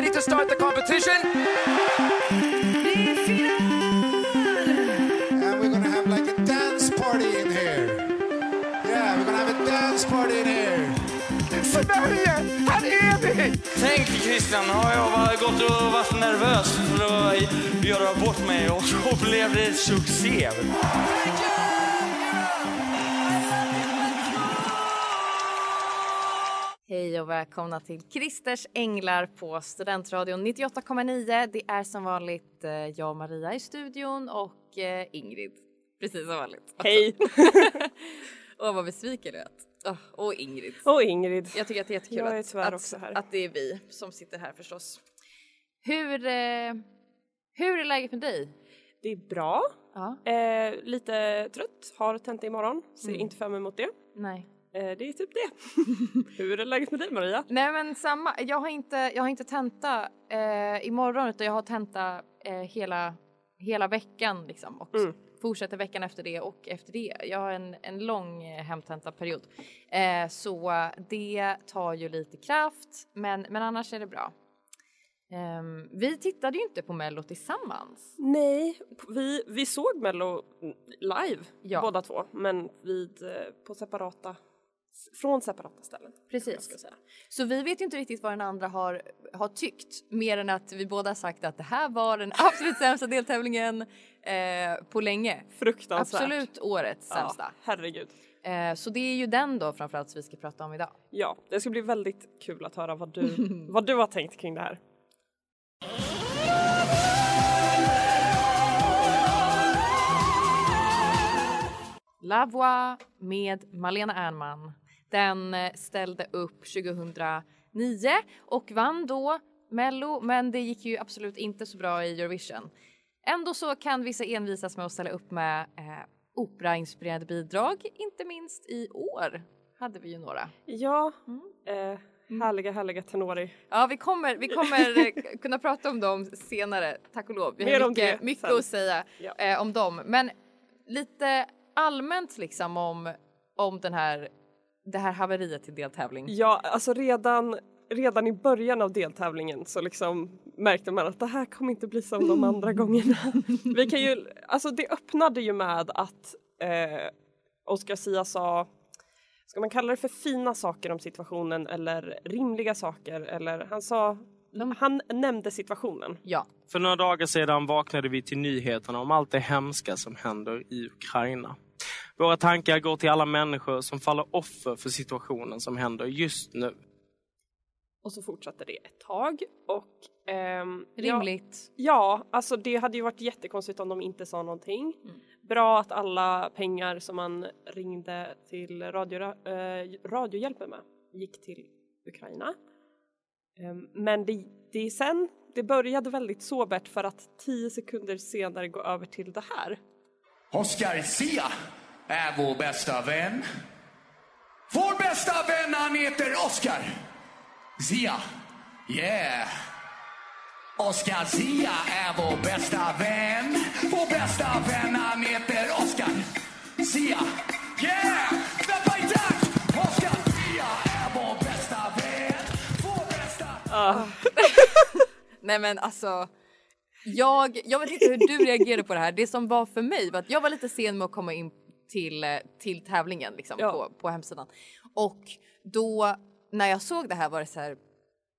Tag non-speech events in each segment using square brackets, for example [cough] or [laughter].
Ready to start the competition? And we're gonna have like a dance party in here. Yeah, we're gonna have a dance party in here. Sverige, här är vi! Tänk Christian, har jag bara gått och varit nervös för att göra bort mig och så blev det succé. Hej och välkomna till Christers Änglar på Studentradion 98,9. Det är som vanligt eh, jag Maria i studion och eh, Ingrid. Precis som vanligt. Hej! [laughs] Åh vad besviken jag är. Oh, och Ingrid. Och Ingrid. Jag tycker att det är jättekul Jag är att, också här. att det är vi som sitter här förstås. Hur, eh, hur är läget med dig? Det är bra. Ja. Eh, lite trött, har tenta imorgon. Ser Mm. inte fram emot det. Nej. Eh, det är typ det. [laughs] Hur är läget med dig Maria? Nej men samma, jag har inte, jag har inte tenta eh, imorgon utan jag har tenta eh, hela, hela veckan liksom och Mm. fortsätter veckan efter det och efter det. Jag har en, en lång eh, hemtentaperiod. Eh, så det tar ju lite kraft men, men annars är det bra. Ehm, vi tittade ju inte på mello tillsammans. Nej, vi, vi såg Mello live Ja. båda två men vid, eh, på separata, från separata ställen. Precis. Så vi vet ju inte riktigt vad den andra har, har tyckt mer än att vi båda har sagt att det här var den [laughs] absolut sämsta deltävlingen eh, på länge. Fruktansvärt. Absolut årets Ja, sämsta. herregud. Eh, så det är ju den då framförallt vi ska prata om idag. Ja, det ska bli väldigt kul att höra vad du, [laughs] vad du har tänkt kring det här. La Voix med Malena Ernman. Den eh, ställde upp 2009 och vann då Mello men det gick ju absolut inte så bra i Eurovision. Ändå så kan vissa envisas med att ställa upp med eh, operainspirerade bidrag, inte minst i år hade vi ju några. Ja, Mm. eh, härliga härliga tenori. Ja, vi kommer, vi kommer eh, kunna prata om dem senare, tack och lov. Vi Mer har om mycket, mycket sen. att säga Ja. eh, om dem. Men lite allmänt liksom om, om den här, det här haveriet till deltävling. Ja, alltså redan, redan i början av deltävlingen så liksom märkte man att det här kommer inte bli som de andra [laughs] gångerna. Vi kan ju, alltså det öppnade ju med att eh, Oscar Sia sa Ska man kalla det för fina saker om situationen eller rimliga saker eller han sa han nämnde situationen. Ja, För några dagar sedan vaknade vi till nyheterna om allt det hemska som händer i Ukraina. Våra tankar går till alla människor som faller offer för situationen som händer just nu. Och så fortsatte det ett tag och ehm, ja, rimligt. Ja, alltså det hade ju varit jättekonstigt om de inte sa någonting. Mm. Bra att alla pengar som man ringde till radio, eh, Radiohjälpen med gick till Ukraina. Ehm, men det, det sen, det började väldigt sobert för att tio sekunder senare gå över till det här. Oscar Sia är vår bästa vän. Vår bästa vän han heter Oscar Zia. Yeah. Oscar Zia är vår bästa vän. Vår bästa vän han heter Oscar Zia. Yeah. Klappa i takt! Oscar Sia är vår bästa vän. Vår bästa... [laughs] Nej men alltså. Jag, jag vet inte hur du reagerade på det här. Det som var för mig var att jag var lite sen med att komma in till, eh, till tävlingen liksom, Ja. på, på hemsidan. Och då när jag såg det här var det så här.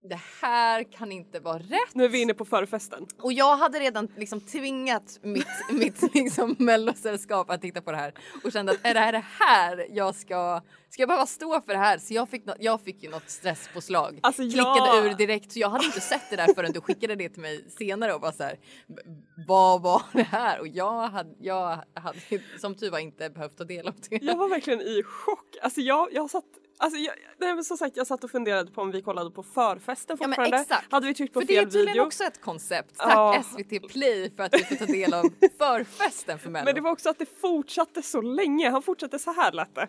Det här kan inte vara rätt. Nu är vi inne på förfesten. Och jag hade redan liksom tvingat mitt, [laughs] mitt liksom mellosällskap att titta på det här och kände att är det här det här jag ska, ska jag behöva stå för det här? Så jag fick, nå- jag fick ju något stresspåslag. Alltså, Klickade jag- ur direkt så jag hade inte sett det där förrän du skickade det till mig senare och var så här. "B- Vad var det här? Och jag hade, jag hade som tur var inte behövt ta del av det. Jag var verkligen i chock. Alltså jag, jag satt Alltså jag, nej men som sagt jag satt och funderade på om vi kollade på förfesten Ja, men fortfarande. exakt. Hade vi tryckt på För det är fel tydligen video. också ett koncept. Tack Ja. SVT Play för att vi får ta del av [laughs] förfesten för Mello. Men det var också att det fortsatte så länge. Han fortsatte så här lät det.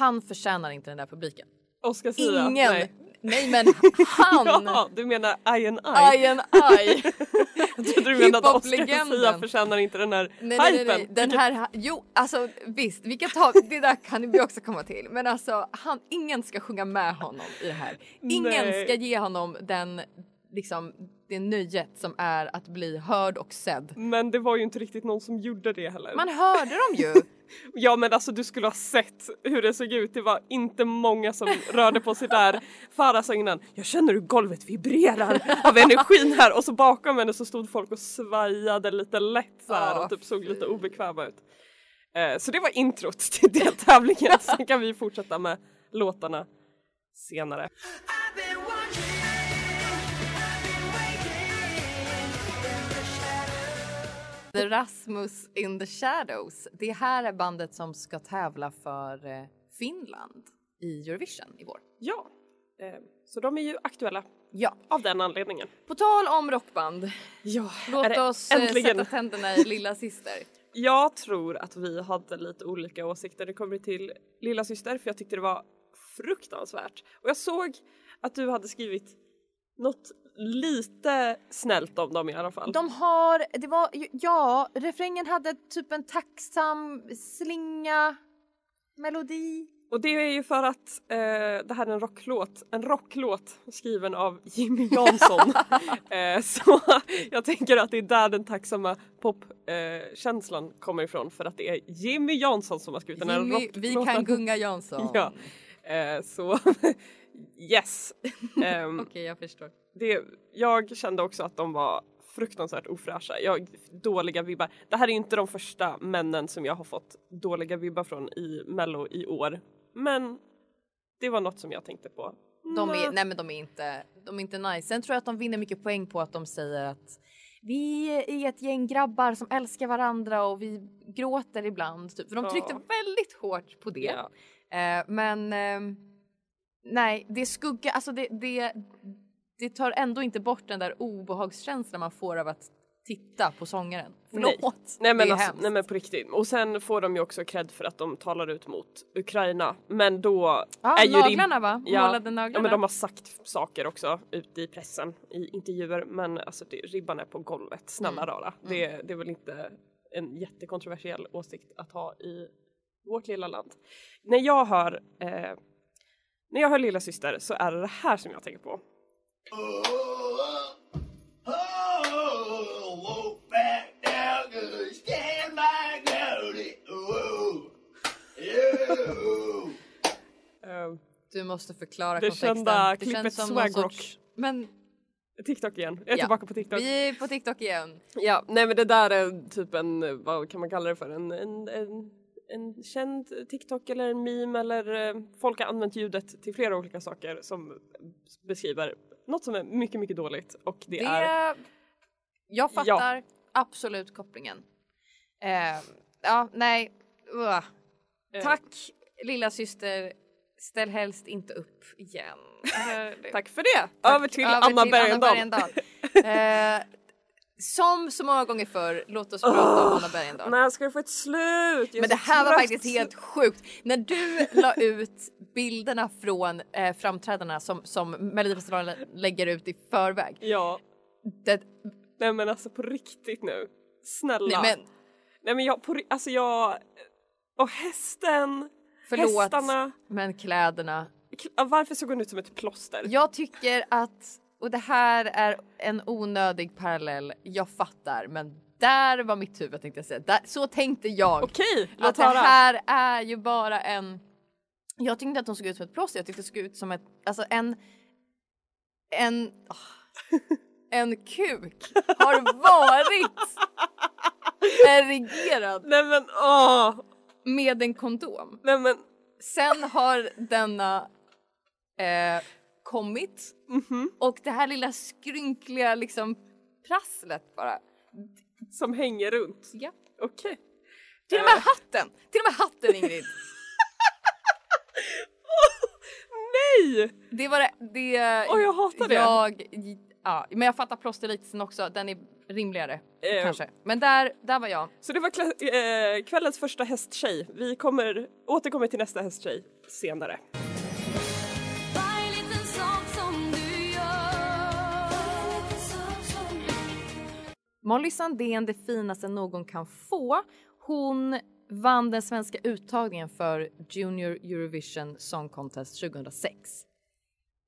Han förtjänar inte den där publiken. Oscar Sia. Ingen! Nej. Nej, men [laughs] han! Ja, du menar I and I? Aj en aj! Jag trodde du menade att Oscar. Sia förtjänar inte den här Nej, nej, nej, hypen. nej. Den här, jo alltså visst, vi kan ta, det där kan vi också komma till. Men alltså han, ingen ska sjunga med honom i det här. Ingen ska ge honom den, liksom det nöjet som är att bli hörd och sedd. Men det var ju inte riktigt någon som gjorde det heller. Man hörde dem ju. [laughs] Ja men alltså du skulle ha sett hur det såg ut. Det var inte många som rörde på sig där. Farah sa innan, jag känner hur golvet vibrerar av energin här och så bakom henne så stod folk och svajade lite lätt så här Ja, och typ såg lite obekväma ut. Eh, så det var introt till deltävlingen. [laughs] Sen kan vi fortsätta med låtarna senare. The Rasmus in the Shadows. Det här är bandet som ska tävla för eh, Finland i Eurovision i vår. Ja, eh, så de är ju aktuella Ja, av den anledningen. på tal om rockband. Ja, Låt oss eh, äntligen. sätta tänderna i lilla syster. [laughs] Jag tror att vi hade lite olika åsikter när det kommer till lilla syster för jag tyckte det var fruktansvärt. Och jag såg att du hade skrivit något lite snällt om dem i alla fall. De har, det var, ja, refrängen hade typ en tacksam slinga melodi. Och det är ju för att eh, det här är en rocklåt, en rocklåt skriven av Jimmy Jansson. [laughs] eh, så [laughs] jag tänker att det är där den tacksamma popkänslan eh, kommer ifrån för att det är Jimmy Jansson som har skrivit den här Jimmy, rocklåten. vi kan gunga [laughs] Jansson. Ja, eh, så yes. Ehm, Okej, jag förstår. Det, jag kände också att de var fruktansvärt ofräscha. Jag, dåliga vibbar. Det här är inte de första männen som jag har fått dåliga vibbar från i mello i år. Men det var något som jag tänkte på. De är, nej men de är inte, de är inte nice. Sen tror jag att de vinner mycket poäng på att de säger att vi är ett gäng grabbar som älskar varandra och vi gråter ibland. Typ. För de Ja. tryckte väldigt hårt på det. Ja. Eh, men ehm, nej, det skugga, alltså det, det, det tar ändå inte bort den där obehagskänslan man får av att titta på sångaren. Nej. Förlåt, Nej men, det är alltså, hemskt. nej men på riktigt. Och sen får de ju också cred för att de talar ut mot Ukraina. Men då Ja, är ju naglarna rib- va? Ja, Målade naglarna. Ja men de har sagt saker också ute i pressen i intervjuer men alltså det, ribban är på golvet. Snälla Mm. rara. Det, det är väl inte en jättekontroversiell åsikt att ha i vårt lilla land. När jag hör eh, när jag hör lilla syster så är det det här som jag tänker på. Eh, Du måste förklara Det kontexten. kända det klippet känns som Swag någon Rock. sorts... Men TikTok igen. Jag är Ja. tillbaka på TikTok. vi är på TikTok igen. Ja, nej men det där är typ en, vad kan man kalla det för, en, en, en, en känd TikTok eller en meme eller eh, folk har använt ljudet till flera olika saker som beskriver något som är mycket, mycket dåligt och det, Det, är jag fattar absolut kopplingen. Eh, ja, nej. Eh, Tack lilla syster. Ställ helst inte upp igen. [laughs] Eh, Tack för det! tack. Över till Anna Bergendahl. Bergendahl. [laughs] eh, som så många gånger förr, låt oss prata om Anna Bergendahl. När ska det få ett slut? Men det här var faktiskt helt sjukt. När du la ut bilderna från eh, framträdandena som, som Melodifestivalen lägger ut i förväg. Ja, Det, nej men alltså på riktigt nu. Snälla. nej, men Nej men jag, på, alltså jag, och hästen, Förlåt, hästarna, men kläderna. Varför såg hon ut som ett plåster? Jag tycker att, och det här är en onödig parallell, jag fattar, men där var mitt huvud tänkte jag säga. Där, så tänkte jag. Okej, låt att det höra. här är ju bara en... Jag tyckte inte att hon såg ut som ett plåster, jag tyckte det såg ut som ett, alltså en... En... åh, [laughs] en kuk har varit [laughs] erigerad Nej men åh! med en kondom. Nej men Sen har denna eh, kommit mhm, och det här lilla skrynkliga liksom prasslet bara. som hänger runt. Ja. Okej. Till och med hatten! Till och med hatten Ingrid! [laughs] Nej! Det var det. det Åh, jag hatar det. Jag, ja, men jag fattar plåsterliknelsen också. Den är rimligare Eh. kanske. Men där, där var jag. Så det var eh, kvällens första hästtjej. Vi kommer återkommer till nästa hästtjej senare. Molly Sandén, det finaste någon kan få. Hon vann den svenska uttagningen för Junior Eurovision Song Contest 2006.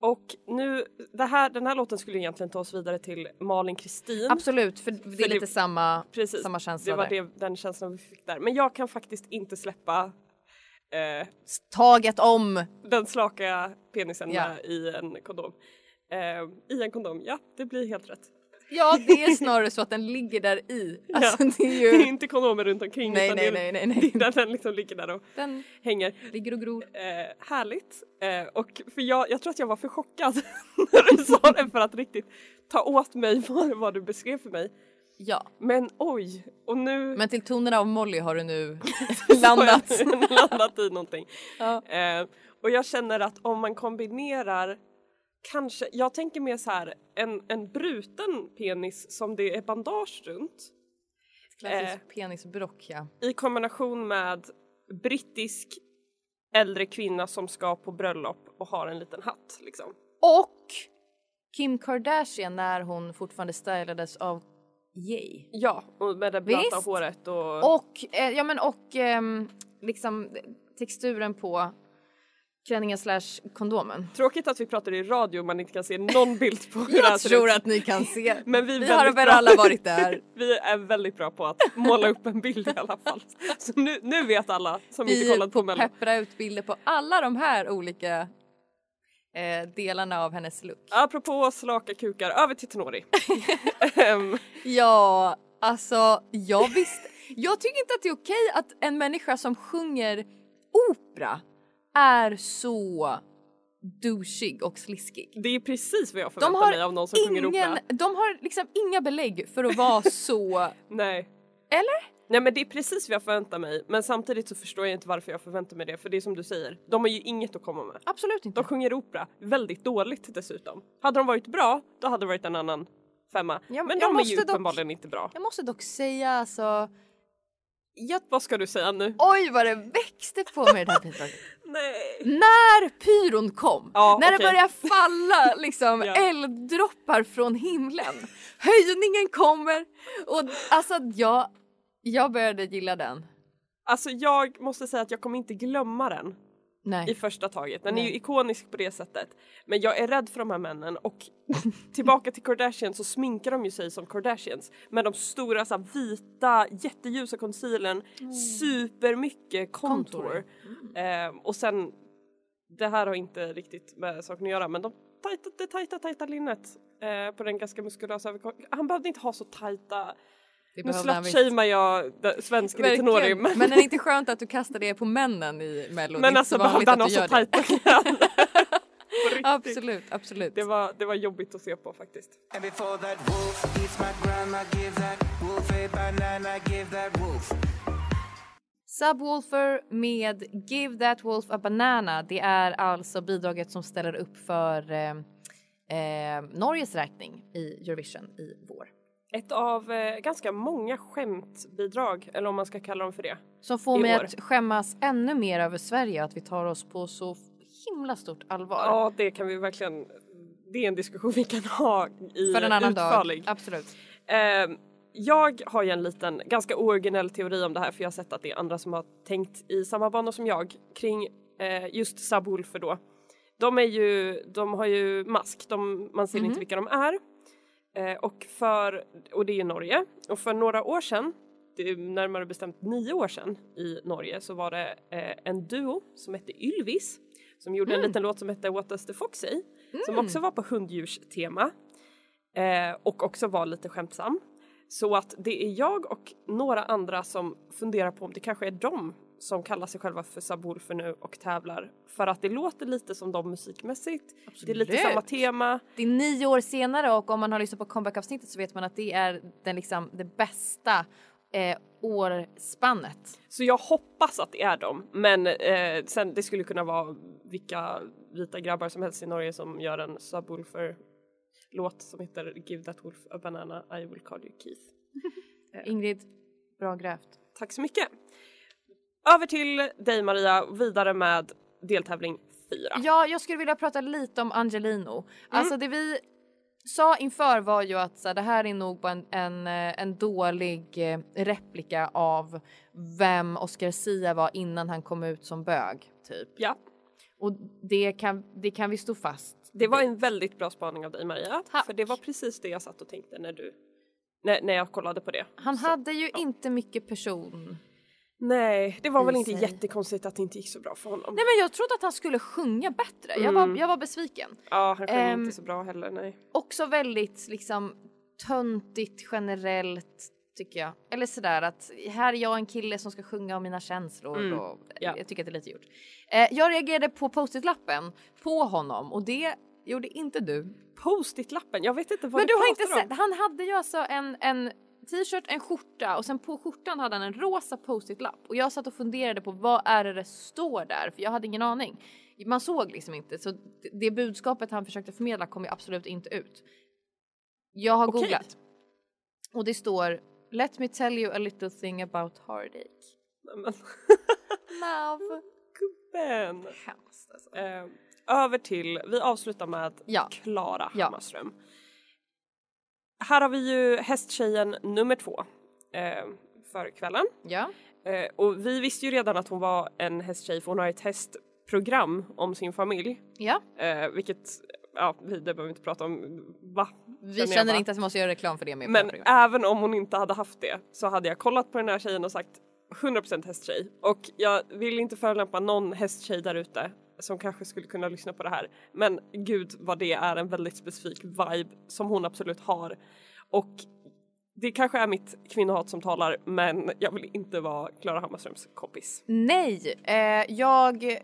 Och nu, det här, den här låten skulle egentligen ta oss vidare till Malin Kristin. Absolut, för det är det- lite samma, Precis, samma känsla det var det, den känslan vi fick där. Men jag kan faktiskt inte släppa eh, Taget om! den slaka penisen Ja. i en kondom. Eh, I en kondom, ja det blir helt rätt. Ja, det är snarare så att den ligger där i. Alltså, ja. det är det är ju... inte kondomer runt omkring Nej, utan nej, nej, nej, nej. [laughs] där den liksom ligger där och Den hänger. ligger och gror. Eh, härligt. Eh, och för jag, jag tror att jag var för chockad [laughs] när du sa det för att riktigt ta åt mig [laughs] vad, vad du beskrev för mig. Ja, Men oj, och nu men till tonerna av Molly har du nu landat. landat i någonting. Ja. Eh, och jag känner att om man kombinerar kanske, jag tänker mer så här en, en bruten penis som det är bandage runt Klassisk Eh. penisbrock ja. i kombination med brittisk äldre kvinna som ska på bröllop och har en liten hatt liksom. Och Kim Kardashian när hon fortfarande stylades av Ye. Ja, och med det blöta håret och... Och, eh, ja men och ehm, liksom texturen på klänningen slash kondomen. Tråkigt att vi pratar i radio man inte kan se någon [laughs] bild på hur det här Jag tror att ni kan se. Men vi, är Vi har väl alla varit där. [laughs] vi är väldigt bra på att måla upp en bild i alla fall. Så nu, nu vet alla som inte Vi kollat på Mello. peppra ut bilder på alla de här olika eh, delarna av hennes look. Apropå slaka kukar, över till Tenori. [laughs] Ehm, Ja, alltså jag visste. Jag tycker inte att det är okej att en människa som sjunger opera är så douchig och sliskig. det är precis vad jag De förväntar har, mig av någon som sjunger opera. ingen, de har liksom inga belägg för att vara [laughs] så... Nej. Eller? Nej men det är precis vad jag förväntar mig men samtidigt så förstår jag inte varför jag förväntar mig det för det är som du säger, de har ju inget att komma med. Absolut inte. De sjunger opera väldigt dåligt dessutom. Hade de varit bra, då hade det varit en annan femma. Ja, men jag de är ju dock- uppenbarligen inte bra. Jag måste dock säga alltså... Jag, Vad ska du säga nu? oj vad det växte på mig det här bidraget. [laughs] Nej. När pyron kom, Ja, när det okej. började falla [laughs] liksom Ja. elddroppar från himlen. Höjningen kommer och alltså jag, jag började gilla den. Alltså jag måste säga att jag kommer inte glömma den i Nej. första taget. Den är ju Nej. ikonisk på det sättet. Men jag är rädd för de här männen och [laughs] tillbaka till Kardashian så sminkar de ju sig som Kardashians med de stora så här, vita jätteljusa concealern, supermycket contour. Contour. Ehm, och sen, det här har inte riktigt med saken att göra men de tajta, det tajta tajta linnet eh, på den ganska muskulösa överkroppen. Han behövde inte ha så tajta nu slutshamear jag svensken i Verkligen. Tenori men, är det inte skönt att du kastar det på männen i mello? Men inte alltså behövde han ha så tajta kläder? [laughs] Absolut, absolut. Det var, det var jobbigt att se på faktiskt. Subwoofer med Give That Wolf a Banana. Det är alltså bidraget som ställer upp för eh, eh, Norges räkning i Eurovision i vår. Ett av eh, ganska många skämtbidrag, eller om man ska kalla dem för det. Som får mig år. att skämmas ännu mer över Sverige, att vi tar oss på så himla stort allvar. Ja, det kan vi verkligen. Det är en diskussion vi kan ha i för en annan utförlig. dag. Absolut. Eh, jag har ju en liten, ganska ooriginell teori om det här för jag har sett att det är andra som har tänkt i samma banor som jag kring eh, just subwoolfer då. De är ju, de har ju mask, de, man ser inte vilka de är. Eh, och för, och det är ju Norge. Och för några år sedan, närmare bestämt nio år sedan i Norge så var det eh, en duo som hette Ylvis som gjorde en liten låt som hette What does the fox say? Som också var på hunddjurstema eh, och också var lite skämtsam. Så att det är jag och några andra som funderar på om det kanske är de som kallar sig själva för subwoolfer nu och tävlar för att det låter lite som dem musikmässigt. Det är lite Absolut. samma tema. Det är nio år senare och om man har lyssnat på comeback-avsnittet så vet man att det är den liksom, det bästa eh, årspannet. Så jag hoppas att det är dem men eh, sen det skulle kunna vara vilka vita grabbar som helst i Norge som gör en subwoolfer låt som heter Give that wolf a banana I will call you Keith. [laughs] Ingrid, bra grävt. Tack så mycket. Över till dig Maria, vidare med deltävling 4. Ja, jag skulle vilja prata lite om Angelino. Alltså det vi sa inför var ju att så här, det här är nog bara en, en, eh, en dålig eh, replika av vem Oscar Sia var innan han kom ut som bög, typ. Ja, Och det kan, det kan vi stå fast det var en väldigt bra spaning av dig Maria. Tack. För det var precis det jag satt och tänkte när du när, när jag kollade på det. Han Så- hade ju inte mycket person. Nej, det var väl inte sig. jättekonstigt att det inte gick så bra för honom. Nej men jag trodde att han skulle sjunga bättre. Jag, var, jag var besviken. Ja, han sjöng Ehm, inte så bra heller, nej. Också väldigt liksom töntigt generellt tycker jag. Eller sådär att här är jag en kille som ska sjunga om mina känslor och ja. jag tycker att det är lite gjort. Eh, jag reagerade på post-it-lappen på honom och det gjorde inte du. Post-it-lappen, jag vet inte vad Men du har inte om. sett, han hade ju alltså en, en t-shirt, en skjorta och sen på skjortan hade han en rosa post-it-lapp och jag satt och funderade på vad är det det står där för jag hade ingen aning. Man såg liksom inte så det- budskapet han försökte förmedla kom ju absolut inte ut. Jag har Okej. googlat och det står Let me tell you a little thing about heartache. Men, [laughs] Love. gubben. Hemskt alltså. Eh, över till, vi avslutar med. Klara Ja. Hammarström. Här har vi ju hästtjejen nummer två eh, för kvällen. Ja. Eh, och vi visste ju redan att hon var en hästtjej för hon har ett hästprogram om sin familj. Ja, Eh, vilket, ja vi- det behöver vi inte prata om. Va? vi känner inte att vi måste göra reklam för det med Men även om hon inte hade haft det så hade jag kollat på den här tjejen och sagt 100% hästtjej. Och jag vill inte förolämpa någon hästtjej där ute som kanske skulle kunna lyssna på det här. Men gud vad det är en väldigt specifik vibe som hon absolut har. Och det kanske är mitt kvinnohat som talar men jag vill inte vara Klara Hammarströms kompis. Nej, eh, jag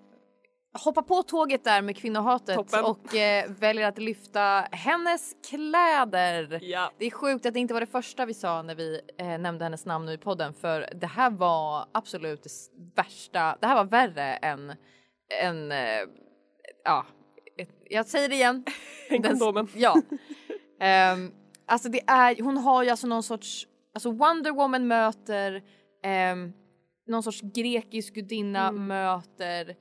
hoppar på tåget där med kvinnohatet Toppen. och eh, väljer att lyfta hennes kläder. Ja. Det är sjukt att det inte var det första vi sa när vi eh, nämnde hennes namn nu i podden för det här var absolut det värsta. Det här var värre än, än eh, ja, ett, jag säger det igen. [laughs] En Den- kondomen. [laughs] Ja. Ehm, alltså det är, hon har ju alltså någon sorts, alltså Wonder Woman möter um, någon sorts grekisk gudinna Mm. möter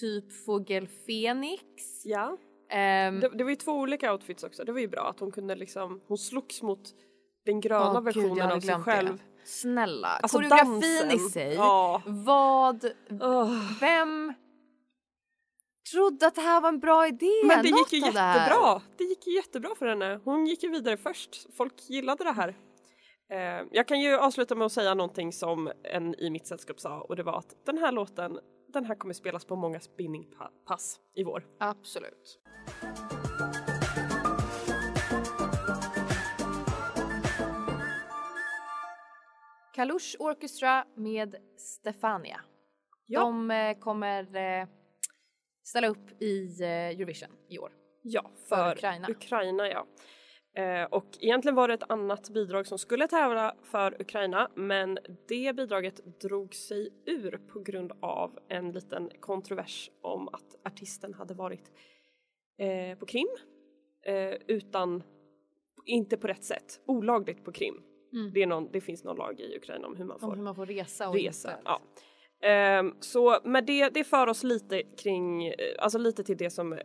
typ fågel Fenix. Ja. Ehm, Det, det var ju två olika outfits också. Det var ju bra att hon kunde liksom, hon slogs mot den gröna gud, jag versionen hade av sig själv. Det. Snälla, Alltså koreografin dansen. i sig. Ja. Vad, Åh. vem trodde att det här var en bra idé? Men det Något gick ju av det jättebra. Det gick ju jättebra för henne. Hon gick ju vidare först. Folk gillade det här. Eh, jag kan ju avsluta med att säga någonting som en i mitt sällskap sa och det var att den här låten, den här kommer spelas på många spinningpass i vår. Absolut. Kalush Orchestra med Stefania. Ja. De eh, kommer eh, ställa upp i eh, Eurovision i år. Ja, För för, Ukraina. Ukraina ja. Eh, och egentligen var det ett annat bidrag som skulle tävla för Ukraina men det bidraget drog sig ur på grund av en liten kontrovers om att artisten hade varit eh, på Krim eh, utan, inte på rätt sätt, olagligt på Krim. Det, är någon, det finns någon lag i Ukraina om hur man Om får hur man får resa och resa. Ja. Ehm, så med det, det för oss lite kring, eh, alltså lite till det som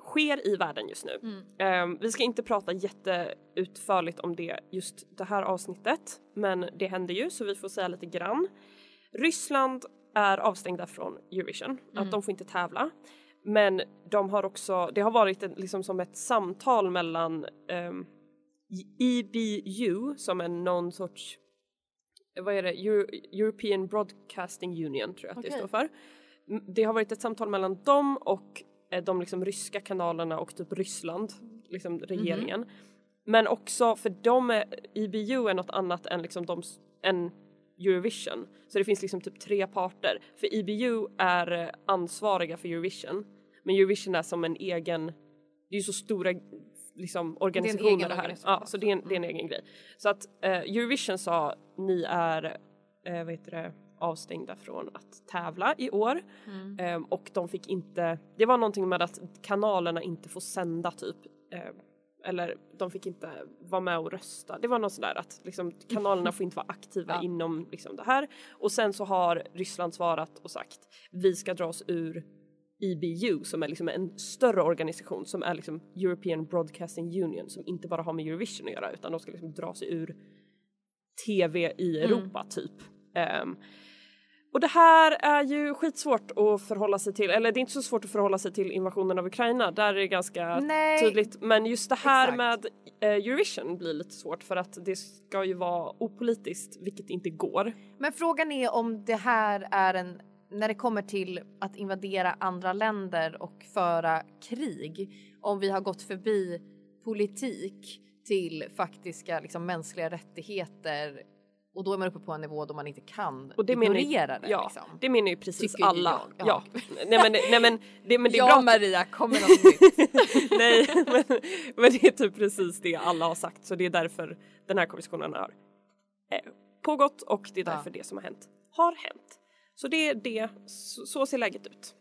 sker i världen just nu. Ehm, vi ska inte prata jätteutförligt om det just det här avsnittet men det händer ju så vi får säga lite grann. Ryssland är avstängda från Eurovision, att de får inte tävla. Men de har också, det har varit en, liksom som ett samtal mellan ehm, EBU som är någon sorts, vad är det, Euro, European Broadcasting Union tror jag att det står för. Det har varit ett samtal mellan dem och eh, de liksom ryska kanalerna och typ Ryssland, liksom regeringen. Men också för de är, EBU är något annat än liksom de, än Eurovision. Så det finns liksom typ tre parter. För EBU är eh, ansvariga för Eurovision. Men Eurovision är som en egen, det är ju så stora liksom organisationer egen det här. organisation Ja, så det är, en, det är en egen grej. Så att eh, Eurovision sa ni är eh, vad heter det, avstängda från att tävla i år. Ehm, och de fick inte, det var någonting med att kanalerna inte får sända typ. ehm, eller de fick inte vara med och rösta. Det var något sådär att liksom, kanalerna får inte vara aktiva [laughs] Ja. inom liksom, det här. Och sen så har Ryssland svarat och sagt vi ska dra oss ur EBU som är liksom en större organisation som är liksom European Broadcasting Union som inte bara har med Eurovision att göra utan de ska liksom dra sig ur TV i Europa typ. Ehm, och det här är ju skitsvårt att förhålla sig till, eller det är inte så svårt att förhålla sig till invasionen av Ukraina, där är det ganska Nej. tydligt. Men just det här Exakt. med eh, Eurovision blir lite svårt för att det ska ju vara opolitiskt, vilket inte går. Men frågan är om det här är en, när det kommer till att invadera andra länder och föra krig, om vi har gått förbi politik till faktiska liksom, mänskliga rättigheter och då är man uppe på en nivå då man inte kan Och det menar, ignorera det. ja, liksom. det menar ju precis Tycker alla. jag. Ja. Ja. Nej, men, nej men det, men det är ja bra Maria, kommer något [laughs] nytt. Nej, men, men det är typ precis det alla har sagt så det är därför den här konversationen har eh, pågått och det är Ja. därför det som har hänt har hänt. Så det är det, så, så ser läget ut.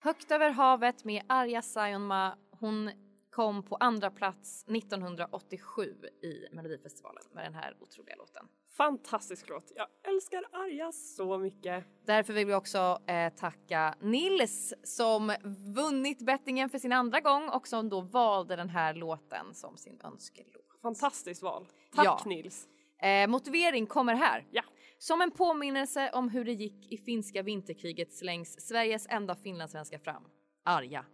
Högt över havet med Arja Saijonmaa. Hon kom på andra plats 1987 i Melodifestivalen med den här otroliga låten. Fantastisk låt, jag älskar Arja så mycket. Därför vill vi också eh, tacka Nils som vunnit bettingen för sin andra gång och som då valde den här låten som sin önskelåt. Fantastiskt val. Tack Ja. Nils. Eh, motivering kommer här. Ja. Som en påminnelse om hur det gick i finska vinterkriget slängs Sveriges enda finlandssvenska fram, Arja.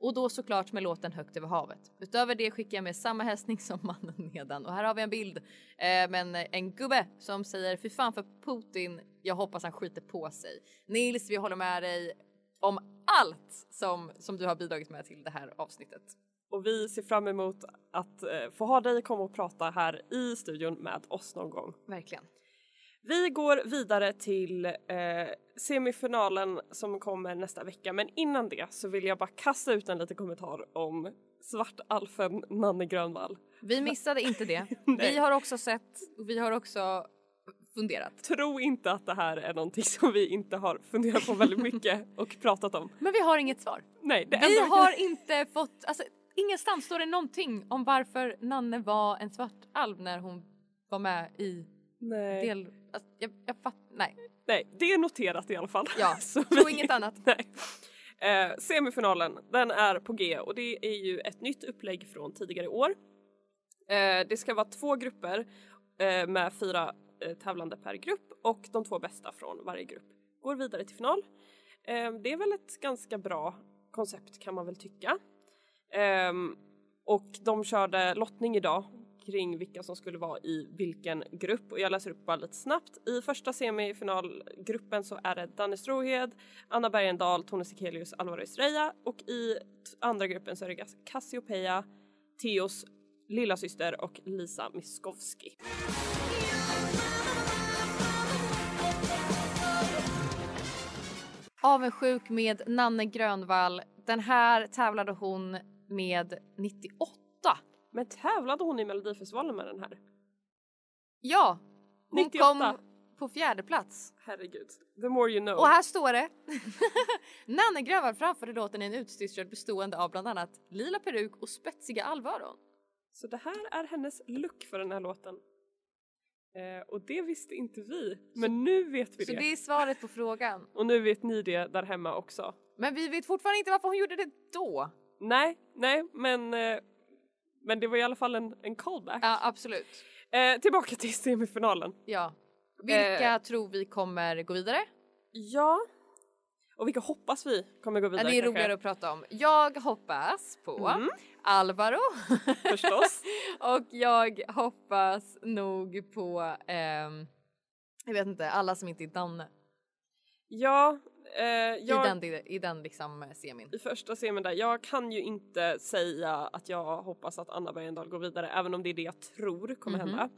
Och då såklart med låten Högt över havet. Utöver det skickar jag med samma hälsning [laughs] som mannen nedan. Och här har vi en bild eh, med en, en gubbe som säger fy fan för Putin, jag hoppas han skiter på sig. Nils, vi håller med dig om allt som, som du har bidragit med till det här avsnittet. Och vi ser fram emot att eh, få ha dig komma och prata här i studion med oss någon gång. Verkligen. Vi går vidare till eh, semifinalen som kommer nästa vecka men innan det så vill jag bara kasta ut en liten kommentar om svartalfen Nanne Grönvall. Vi missade inte det. [laughs] Vi har också sett och vi har också funderat. Tro inte att det här är någonting som vi inte har funderat på väldigt mycket [laughs] och pratat om. Men vi har inget svar. Nej, det Vi enda har inte fått, alltså ingenstans står det någonting om varför Nanne var en svart alv när hon var med i Nej. del... Alltså, jag, jag fatt, nej. Nej, det är noterat i alla fall. Ja, [laughs] Så tro vi- inget annat. Nej. Eh, semifinalen, den är på G och det är ju ett nytt upplägg från tidigare år. Eh, det ska vara två grupper eh, med fyra eh, tävlande per grupp och de två bästa från varje grupp går vidare till final. Eh, det är väl ett ganska bra koncept kan man väl tycka. Ehm, och de körde lottning idag kring vilka som skulle vara i vilken grupp och jag läser upp bara lite snabbt. I första semifinalgruppen så är det Danne Strohed, Anna Bergendahl, Tone Sekelius, Alvaro Estrella och i andra gruppen så är det Cassiopeia, Theos lillasyster och Lisa Miskovsky. Avundsjuk med Nanne Grönvall. Den här tävlade hon med 98. Men tävlade hon i Melodifestivalen med den här? Ja, hon 98. kom på fjärde plats. Herregud, the more you know. Och här står det. [laughs] Nanne Grönvall framförde låten i en utstyrsel bestående av bland annat lila peruk och spetsiga allvaron. Så det här är hennes look för den här låten. Eh, och det visste inte vi, men nu vet vi Så det. det är svaret på frågan. Och nu vet ni det där hemma också. Men vi vet fortfarande inte varför hon gjorde det då. Nej, nej, men, eh, men det var i alla fall en, en callback. Ja, absolut. Eh, tillbaka till semifinalen. Ja. Vilka Eh. tror vi kommer gå vidare? Ja. Och vilka hoppas vi kommer gå vidare det är kanske? roligare att prata om. Jag hoppas på Mm. Alvaro. Förstås. [laughs] och jag hoppas nog på, ehm, jag vet inte, alla som inte är Danne. Ja, eh, jag, I den, I den liksom eh, semin. i första semin där, jag kan ju inte säga att jag hoppas att Anna Bergendahl går vidare även om det är det jag tror kommer Mhm. hända.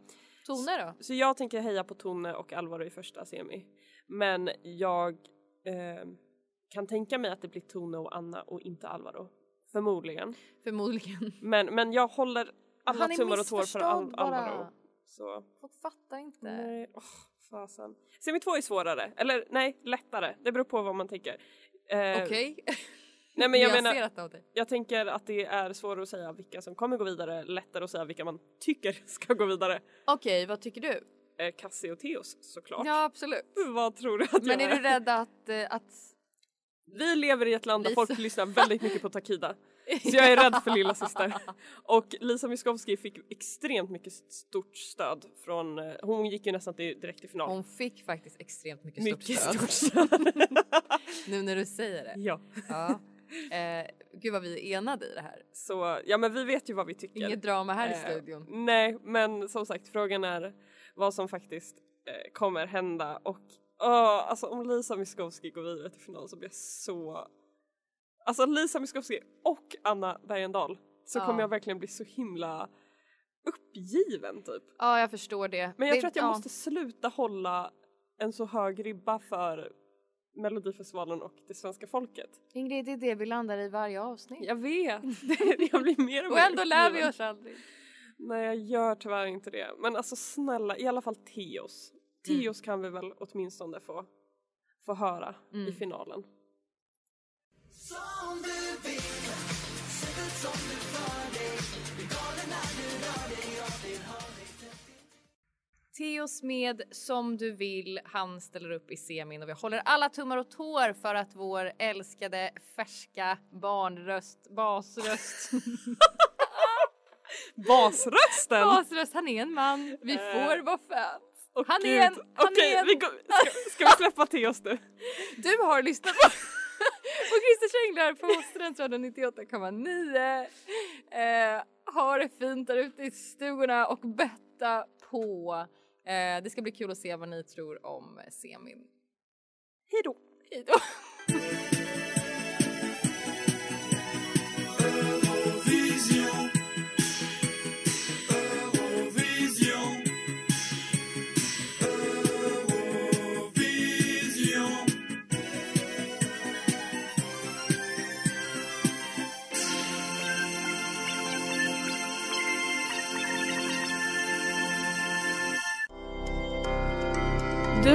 Tone då? Så jag tänker heja på Tone och Alvaro i första semi. Men jag eh, kan tänka mig att det blir Tone och Anna och inte Alvaro. Förmodligen. Förmodligen. [laughs] Men, men jag håller alla tummar och tår för Al-. Alvaro. Så Folk fattar inte. nej, åh fasen. Semi två är svårare, eller nej lättare. Det beror på vad man tänker. Eh, Okej. Nej men jag [laughs] menar, Nyanserat av dig. jag tänker att det är svårare att säga vilka som kommer gå vidare, lättare att säga vilka man tycker [laughs] ska gå vidare. Okej, vad tycker du? Eh, Cassie och Theos såklart. Ja, absolut. Vad tror du att Men jag är du rädd att, eh, att Vi lever i ett land där Lisa. folk lyssnar väldigt mycket på Takida. [laughs] Så jag är rädd för lilla syster. Och Lisa Miskovsky fick extremt mycket stort stöd från, eh, hon gick ju nästan till, direkt till final. hon fick faktiskt extremt mycket, mycket stort stort stöd. stöd. [laughs] nu när du säger det. ja. Ja. Eh, gud vad vi är enade i det här. Så ja men vi vet ju vad vi tycker. Inget drama här i Eh, studion. Nej men som sagt frågan är vad som faktiskt eh, kommer hända och åh, alltså om Lisa Miskovsky går vidare till final så blir jag så Alltså Lisa Miskovsky och Anna Bergendahl så Ja. kommer jag verkligen bli så himla uppgiven typ. Ja, jag förstår det. Men jag det, tror att jag ja. måste sluta hålla en så hög ribba för Melodifestivalen och det svenska folket. Ingrid, det är det vi landar i varje avsnitt. Jag vet, [laughs] jag blir mer och Och mer ändå lär vi oss aldrig. Nej jag gör tyvärr inte det. Men alltså snälla, i alla fall Teos. Teos kan vi väl åtminstone få, få höra i Mm. finalen. Teos med Som du vill, han ställer upp i semin och vi håller alla tummar och tår för att vår älskade färska barnröst, basröst, [laughs] Basrösten! basröst, han är en man, vi Eh, får vara fans. Åh, han är en- han Okej, är en- vi går, ska, ska vi släppa Teos nu? [laughs] Du har lyssnat på, på Christer Känglar på Studentradion 98,9. Eh, ha det fint där ute i stugorna och betta på. Eh, det ska bli kul att se vad ni tror om semin. Hej då! Hej då!